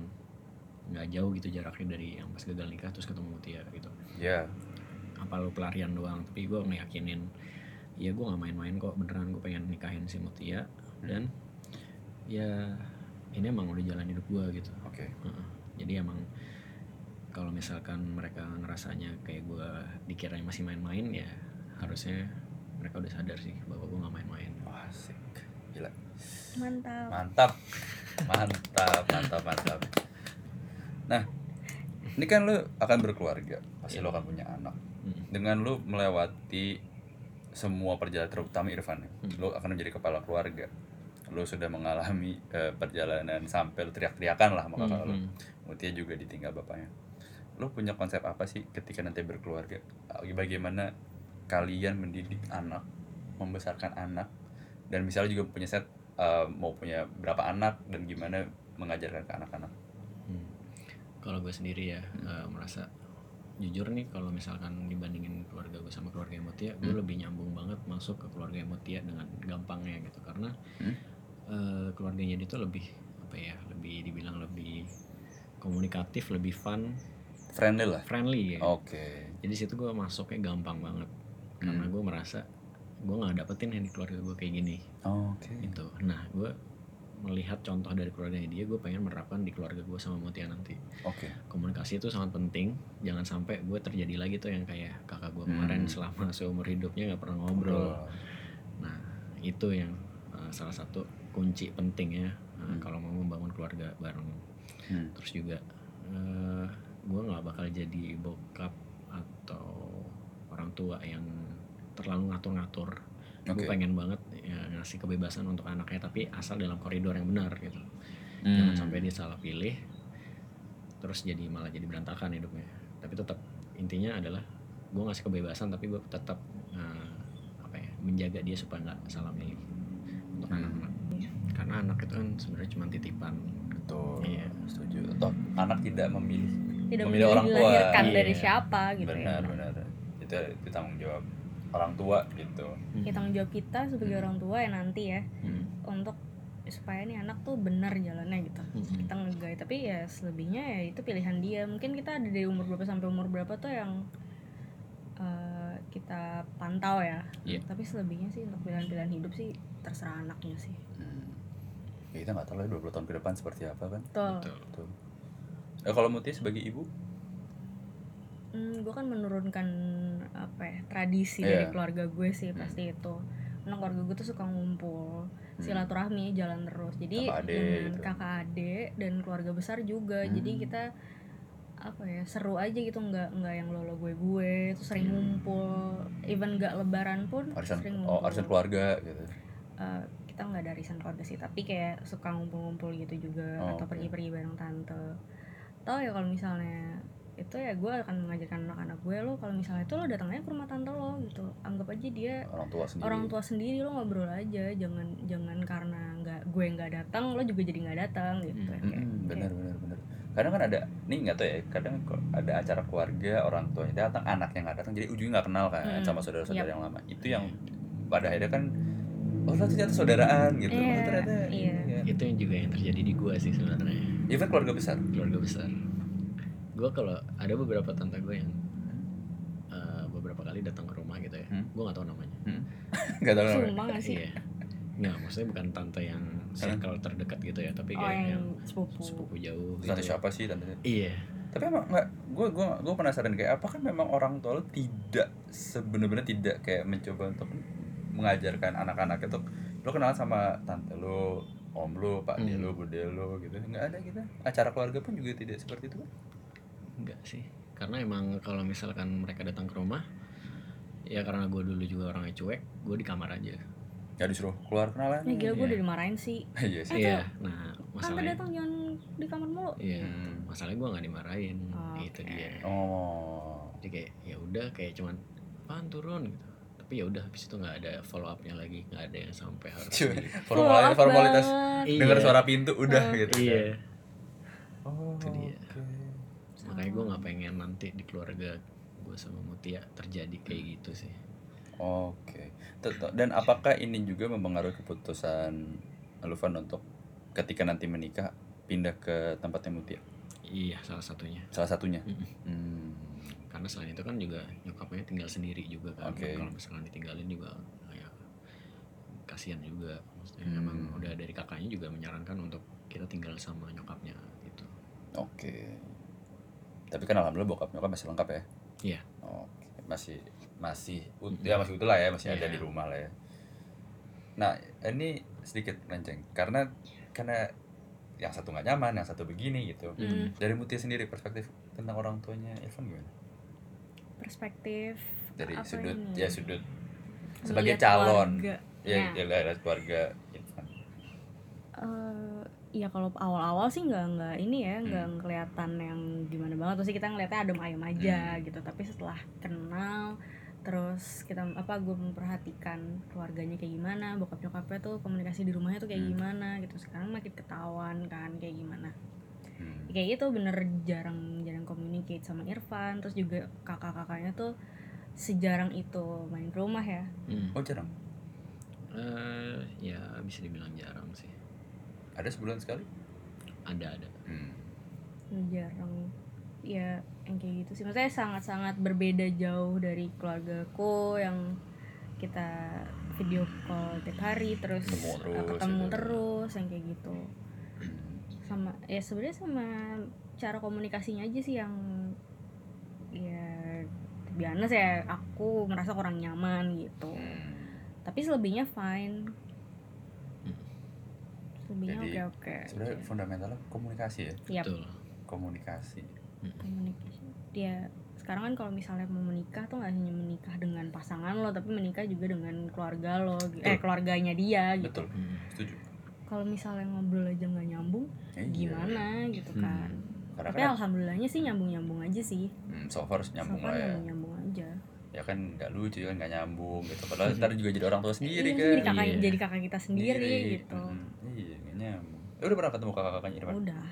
nggak jauh gitu jaraknya dari yang pas gagal nikah terus ketemu Mutia gitu Ya, apa lo pelarian doang tapi gue ngeyakinin ya gue nggak main-main kok beneran gue pengen nikahin si Mutia dan ya ini emang udah jalan hidup gue gitu oke. Heeh. jadi emang kalau misalkan mereka ngerasanya kayak gue dikiranya masih main-main ya harusnya mereka udah sadar sih bahwa gue nggak main-main Wah, asik. Gila. mantap Mantap. Mantap, mantap, mantap. Nah, ini kan lu akan berkeluarga, pasti lu akan punya anak. Dengan lu melewati semua perjalanan terutama Irfan, Hmm. lu akan menjadi kepala keluarga. Lu sudah mengalami eh, perjalanan sampai lu teriak-teriakan lah sama kakak lu. Hmm, Mutia juga ditinggal bapaknya. Lu punya konsep apa sih ketika nanti berkeluarga? Bagaimana kalian mendidik anak, membesarkan anak, dan misalnya juga punya set eh, mau punya berapa anak dan gimana mengajarkan ke anak-anak. hmm. kalau gue sendiri ya eh, merasa jujur nih kalau misalkan dibandingin keluarga gue sama keluarga gue Hmm. lebih nyambung banget masuk ke keluarga Mutia dengan gampangnya gitu karena Hmm. eh, keluarganya dia tuh lebih apa ya lebih dibilang lebih komunikatif lebih fun Friendly lah. friendly ya Oke. jadi situ gue masuknya gampang banget karena Hmm. gue merasa gue nggak dapetin yang di keluarga gue kayak gini Oke. gitu nah gue melihat contoh dari keluarganya dia gue pengen menerapkan di keluarga gue sama Mutia nanti Oke. komunikasi itu sangat penting jangan sampai gue terjadi lagi tuh yang kayak kakak gue kemarin Hmm. selama seumur hidupnya nggak pernah ngobrol nah itu yang uh, salah satu kunci penting ya uh, Hmm. kalau mau membangun keluarga bareng Hmm. terus juga eh gue nggak bakal jadi bokap atau orang tua yang terlalu ngatur-ngatur Oke. gue pengen banget ya, ngasih kebebasan untuk anaknya tapi asal dalam koridor yang benar gitu Hmm. jangan sampai dia salah pilih terus jadi malah jadi berantakan hidupnya tapi tetap intinya adalah gue ngasih kebebasan tapi gue tetap eh, apa ya menjaga dia supaya nggak salah milih untuk Hmm. anak-anak karena anak itu kan sebenarnya cuma titipan Betul. Iya. Setuju. Toh anak tidak memilih. tidak Memilih orang tua. dilahirkan dari Iya. siapa gitu benar, ya benar. Itu itu tanggung jawab orang tua gitu. ya tanggung jawab kita sebagai Hmm. orang tua ya nanti ya Hmm. untuk supaya nih anak tuh benar jalannya gitu Hmm. kita ngegai tapi ya selebihnya ya itu pilihan dia mungkin kita ada dari umur berapa sampai umur berapa tuh yang eh, kita pantau ya Iya. tapi selebihnya sih untuk pilihan-pilihan hidup sih terserah anaknya sih Hmm. Ya, kita nggak tahu lah 20 tahun ke depan seperti apa kan. betul Betul. Betul. Eh, kalau Mutia sebagai ibu, hmm, gue kan menurunkan apa ya tradisi Iya. dari keluarga gue sih Hmm. pasti itu karena keluarga gue tuh suka ngumpul Hmm. silaturahmi jalan terus jadi Kakak adik dengan gitu. kakak adik dan keluarga besar juga Hmm. jadi kita apa ya seru aja gitu nggak nggak yang lolo gue gue tuh sering ngumpul even nggak lebaran pun arisan sering oh ngumpul arisan keluarga gitu. Eh, kita nggak ada arisan keluarga sih tapi kayak suka ngumpul-ngumpul gitu juga Oh, atau pergi-pergi bareng tante atau ya kalau misalnya itu ya gue akan mengajarkan anak-anak gue lo kalau misalnya itu lo datang aja ke rumah tante lo gitu anggap aja dia Orang tua sendiri. orang tua sendiri lo ngobrol aja jangan jangan karena nggak gue nggak datang lo juga jadi nggak datang gitu Hmm, Kayak- Mm-mm, benar kayak- benar benar. Kadang kan ada, nih nggak tahu ya. Kadang kok ada acara keluarga orang tuanya datang, anak yang nggak datang, jadi ujungnya nggak kenal kan Mm-mm. sama saudara-saudara Yap. yang lama. Itu yang pada akhirnya kan, oh ternyata saudaraan gitu. Iya, oh ternyata iya. iya. itu yang juga yang terjadi di gua sih sebenarnya Even keluarga besar. keluarga besar gua kalau ada beberapa tante gue yang eh, beberapa kali datang ke rumah gitu ya Hmm. gua nggak tahu namanya Gak tahu namanya. Sumpah nggak sih iya nggak maksudnya bukan tante yang circle terdekat gitu ya tapi oh kayak yang yang sepupu sepupu jauh Tante gitu. siapa sih tante? iya Tapi emang nggak, gue gue gue penasaran kayak apakah memang orang tua lo tidak sebenarnya tidak kayak mencoba untuk mengajarkan anak-anak itu lo kenal sama tante lo, om lo, pak de Hmm. lo, bude lo gitu nggak ada gitu. Acara keluarga pun juga tidak seperti itu kan? Enggak sih karena emang kalau misalkan mereka datang ke rumah ya karena gue dulu juga orangnya cuek gue di kamar aja Nggak disuruh keluar kenalan? ya gila gue Iya. udah dimarahin sih Iya sih. Eh, iya nah tante masalahnya datang jangan di kamar mulu iya Hmm. masalahnya gue nggak dimarahin Oh, itu dia Oh. jadi kayak ya udah kayak cuman pan turun gitu tapi ya udah habis itu nggak ada follow upnya lagi nggak ada yang sampai harus di- formalitas, Follow up formalitas banget. Iya. dengar suara pintu udah gitu. kan. iya Oh. Itu dia. Makanya gue nggak pengen nanti di keluarga gue sama Mutia terjadi kayak gitu sih Oke. Tet- Dan apakah ini juga mempengaruhi keputusan Lufan untuk ketika nanti menikah pindah ke tempatnya Mutia? iya salah satunya Salah satunya. Hmm. karena selain itu kan juga nyokapnya tinggal sendiri juga kan Oke. kalau misalkan ditinggalin juga ya kasihan juga maksudnya Hmm. emang udah dari kakaknya juga menyarankan untuk kita tinggal sama nyokapnya gitu Oke. Tapi kan alhamdulillah bokap nyokap masih lengkap ya? Iya. Oke. Masih masih ut- ya masih utuh lah ya, masih ada Iya. di rumah lah ya. Nah, ini sedikit melenceng karena karena yang satu nggak nyaman, yang satu begini gitu. Hmm. Dari Mutia sendiri perspektif tentang orang tuanya Irfan gimana? perspektif Dari apa sudut ini? ya sudut sebagai Ngeliat calon. keluarga. ya, Ya. ya, lihat keluarga ya kalau awal-awal sih nggak nggak ini ya nggak Hmm. kelihatan yang gimana banget terus kita ngeliatnya adem ayem aja Hmm. gitu tapi setelah kenal terus kita apa gue memperhatikan keluarganya kayak gimana bokap nyokapnya tuh komunikasi di rumahnya tuh kayak Hmm. gimana gitu sekarang makin ketahuan kan kayak gimana Hmm. kayak gitu bener jarang jarang communicate sama Irfan terus juga kakak-kakaknya tuh sejarang itu main ke rumah ya Hmm. Oh jarang. Eh, ya bisa dibilang jarang sih Ada sebulan sekali? ada ada Hmm. jarang ya yang kayak gitu sih maksudnya sangat-sangat berbeda jauh dari keluargaku yang kita video call tiap hari terus Ketemu uh, terus, ketemu gitu. terus yang kayak gitu sama ya sebenarnya sama cara komunikasinya aja sih yang ya biasa ya aku merasa kurang nyaman gitu Hmm. tapi selebihnya fine lebihnya oke oke sebenarnya fundamentalnya komunikasi ya. Yap, betul. Komunikasi. Komunikasi. Dia sekarang kan kalau misalnya mau menikah tuh nggak hanya menikah dengan pasangan lo tapi menikah juga dengan keluarga lo gitu. eh Betul. keluarganya dia gitu. Betul. Hmm. setuju. Kalau misalnya ngobrol aja nggak nyambung Ya, iya. gimana gitu Hmm. kan. Karena tapi kan alhamdulillahnya sih nyambung nyambung aja sih. Hmm, so far nyambung So far lah ya. nyambung aja. Ya kan nggak lucu kan nggak nyambung gitu. Padahal ntar juga jadi orang tua sendiri Iya, kan. jadi kakak Iya. jadi kakak kita sendiri gitu. Mm, iya nggak nyambung Eh, udah pernah ketemu kakak kakaknya Irfan udah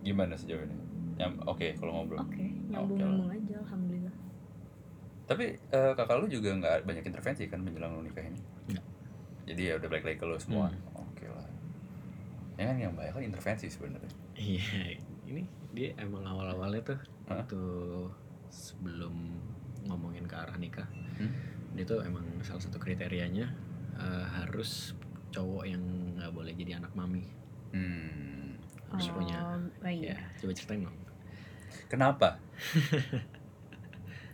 gimana sejauh ini Nyam oke kalau ngobrol oke nyambung Oke lah. nyambung aja alhamdulillah tapi eh, kakak lu juga nggak banyak intervensi kan menjelang lu nikah ini Nggak. jadi ya udah balik lagi ke lu semua Hmm. oke lah ya kan yang banyak kan intervensi sebenarnya Iya, ini dia emang awal-awalnya tuh waktu sebelum ngomongin ke arah nikah, Hmm? dia tuh emang salah satu kriterianya eh, harus cowok yang nggak boleh jadi anak mami. Hmm. Harus oh, punya. oh iya. Ya, coba ceritain dong. kenapa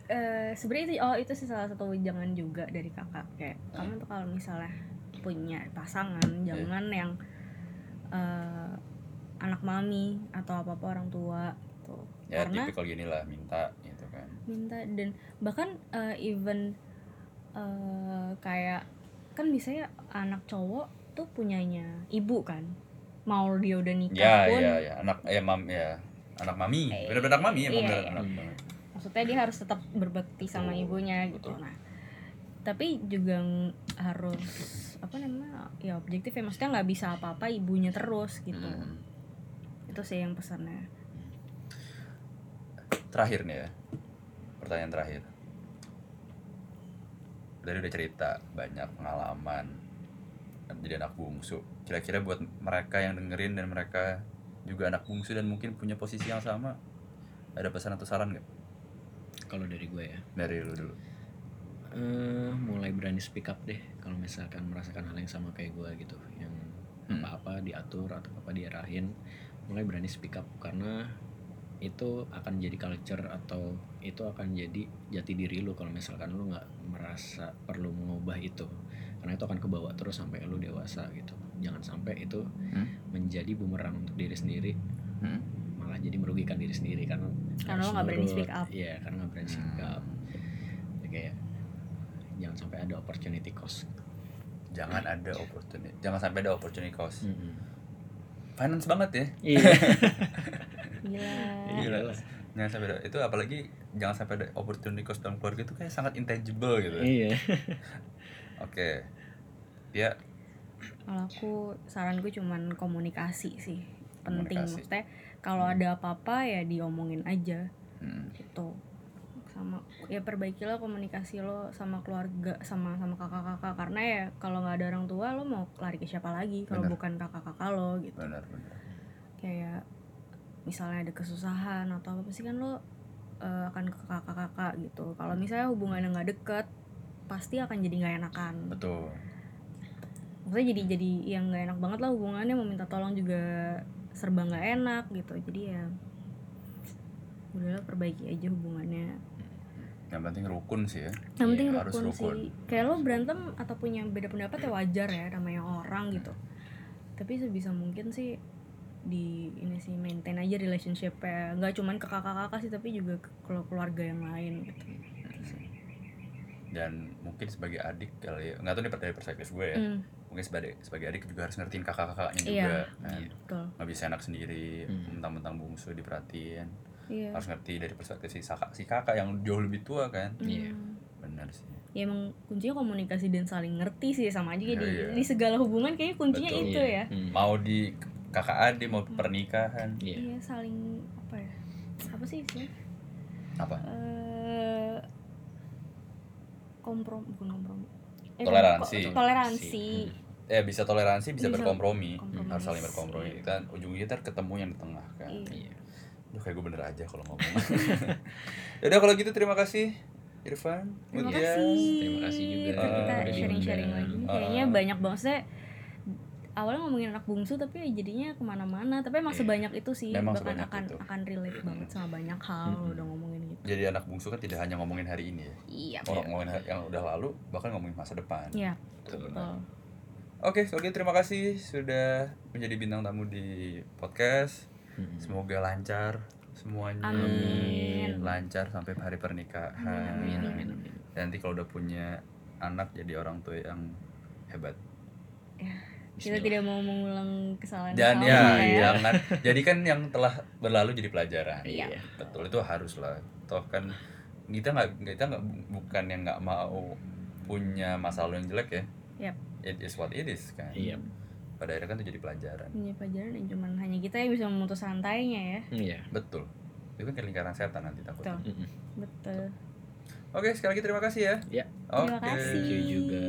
Eh, sebenarnya itu oh itu sih salah satu jangan juga dari kakak kayak kamu tuh kalau misalnya punya pasangan jangan yang eh, anak mami atau apa apa orang tua gitu ya karena tipikal gini lah minta gitu kan minta dan bahkan eh, even eh, kayak kan biasanya anak cowok tuh punyanya ibu kan mau dia udah nikah ya pun ya ya. Anak ya mam ya. Anak mami. Eh, bener-bener anak mami ya iya, iya. anak mami. maksudnya dia harus tetap berbakti sama Betul, ibunya gitu. Betul. nah tapi juga harus apa namanya ya objektif ya. Maksudnya nggak bisa apa-apa ibunya terus gitu. Hmm. itu sih yang pesannya. Terakhir nih ya. Pertanyaan terakhir. Dari udah cerita banyak pengalaman. Jadi anak bungsu kira-kira buat mereka yang dengerin dan mereka juga anak bungsu dan mungkin punya posisi yang sama ada pesan atau saran nggak? Kalau dari gue ya, dari lu dulu. Eh, mulai berani speak up deh kalau misalkan merasakan hal yang sama kayak gue gitu, yang Hmm. apa-apa diatur atau apa diarahin, mulai berani speak up. Karena itu akan jadi culture atau itu akan jadi jati diri lu kalau misalkan lu nggak merasa perlu mengubah itu karena itu akan kebawa terus sampai lu dewasa gitu jangan sampai itu Hmm. menjadi bumerang untuk diri sendiri Hmm? malah jadi merugikan diri sendiri karena Karena lo nggak berani speak up. iya karena nggak berani speak up Hmm. Jadi kayak jangan sampai ada opportunity cost jangan ada opportunity jangan sampai ada opportunity cost Mm-mm. finance banget ya iya gila Iya. Gila. jangan sampai ada itu apalagi jangan sampai ada opportunity cost dalam keluarga itu kayak sangat intangible gitu iya oke ya. Kalau aku saranku cuman komunikasi sih penting. Komunikasi. maksudnya kalau ada apa-apa ya diomongin aja. Hmm. gitu. Sama ya perbaikilah komunikasi lo sama keluarga sama sama kakak-kakak. Karena ya kalau nggak ada orang tua lo mau lari ke siapa lagi? Kalau bukan kakak-kakak lo gitu. Benar benar. Kayak misalnya ada kesusahan atau apa pasti kan lo eh, akan ke kakak-kakak gitu. Kalau misalnya hubungannya nggak deket pasti akan jadi nggak enakan. Betul maksudnya jadi jadi yang nggak enak banget lah hubungannya mau minta tolong juga serba nggak enak gitu. Jadi ya udahlah perbaiki aja hubungannya. Yang penting rukun sih ya. Yang penting Iya, harus rukun, rukun. sih kayak lo berantem atau punya beda pendapat ya wajar ya namanya orang gitu. Tapi sebisa mungkin sih di ini sih maintain aja relationship ya nggak cuman ke kakak-kakak sih tapi juga ke kelu- keluarga yang lain gitu. Dan mungkin sebagai adik kali ya. Nggak tahu nih dari perspektif gue ya. Hmm, mungkin sebagai sebagai adik juga harus ngertiin kakak-kakaknya Iya. juga kan Iya. betul nggak bisa enak sendiri Hmm. mentang-mentang bungsu diperhatiin iya harus ngerti dari perspektif si kakak si kakak yang jauh lebih tua kan Iya. Hmm. benar sih ya emang kuncinya komunikasi dan saling ngerti sih sama aja Iya, di, iya. di segala hubungan kayaknya kuncinya Betul. itu ya Hmm. mau di kakak adik mau pernikahan iya iya saling apa ya apa sih sih apa eh komprom bukan kompromi Eh, Toleransi. toleransi ya bisa toleransi bisa, Bisa berkompromi. kompromi. harus saling berkompromi. Kan ujungnya ntar ketemu yang di tengah kan. Iya. iya. Duh kayak gue bener aja kalau ngomong. Yaudah kalau gitu terima kasih Irfan. Terima Mutia. kasih. Terima kasih juga. Kan kita udah sharing-sharing lagi. Ah. kayaknya banyak banget. Saya awalnya ngomongin anak bungsu tapi ya jadinya ke mana-mana. Tapi emang Iya. sebanyak itu sih. Memang bahkan sebanyak akan itu. akan relate banget sama banyak hal Mm-mm. udah ngomongin gitu. Jadi anak bungsu kan tidak hanya ngomongin hari ini ya? Iya. Orang ngomongin hari- yang udah lalu bahkan ngomongin masa depan. Iya Itu betul. Oke, sekali lagi terima kasih sudah menjadi bintang tamu di podcast. Mm-mm. Semoga lancar semuanya. Amin. Lancar sampai hari pernikahan. Amin, amin, amin. Dan nanti kalau udah punya anak jadi orang tua yang hebat. kita Bismillah. tidak mau mengulang kesalahan Dan yang ya, sama ya. jangan. Jadi kan yang telah berlalu jadi pelajaran. Iya. Betul itu harus lah. Toh kan kita nggak kita nggak bukan yang nggak mau punya masa lalu yang jelek ya. Yap. It is what it is kan. Iya. Pada akhirnya kan itu jadi pelajaran. Punya pelajaran yang cuman hanya kita yang bisa memutus rantainya ya Iya. Betul. Itu kan lingkaran setan nanti takutnya. Betul. Mm-mm. betul Oke, sekali lagi terima kasih ya. Ya. Oke. Terima kasih. Thank you juga.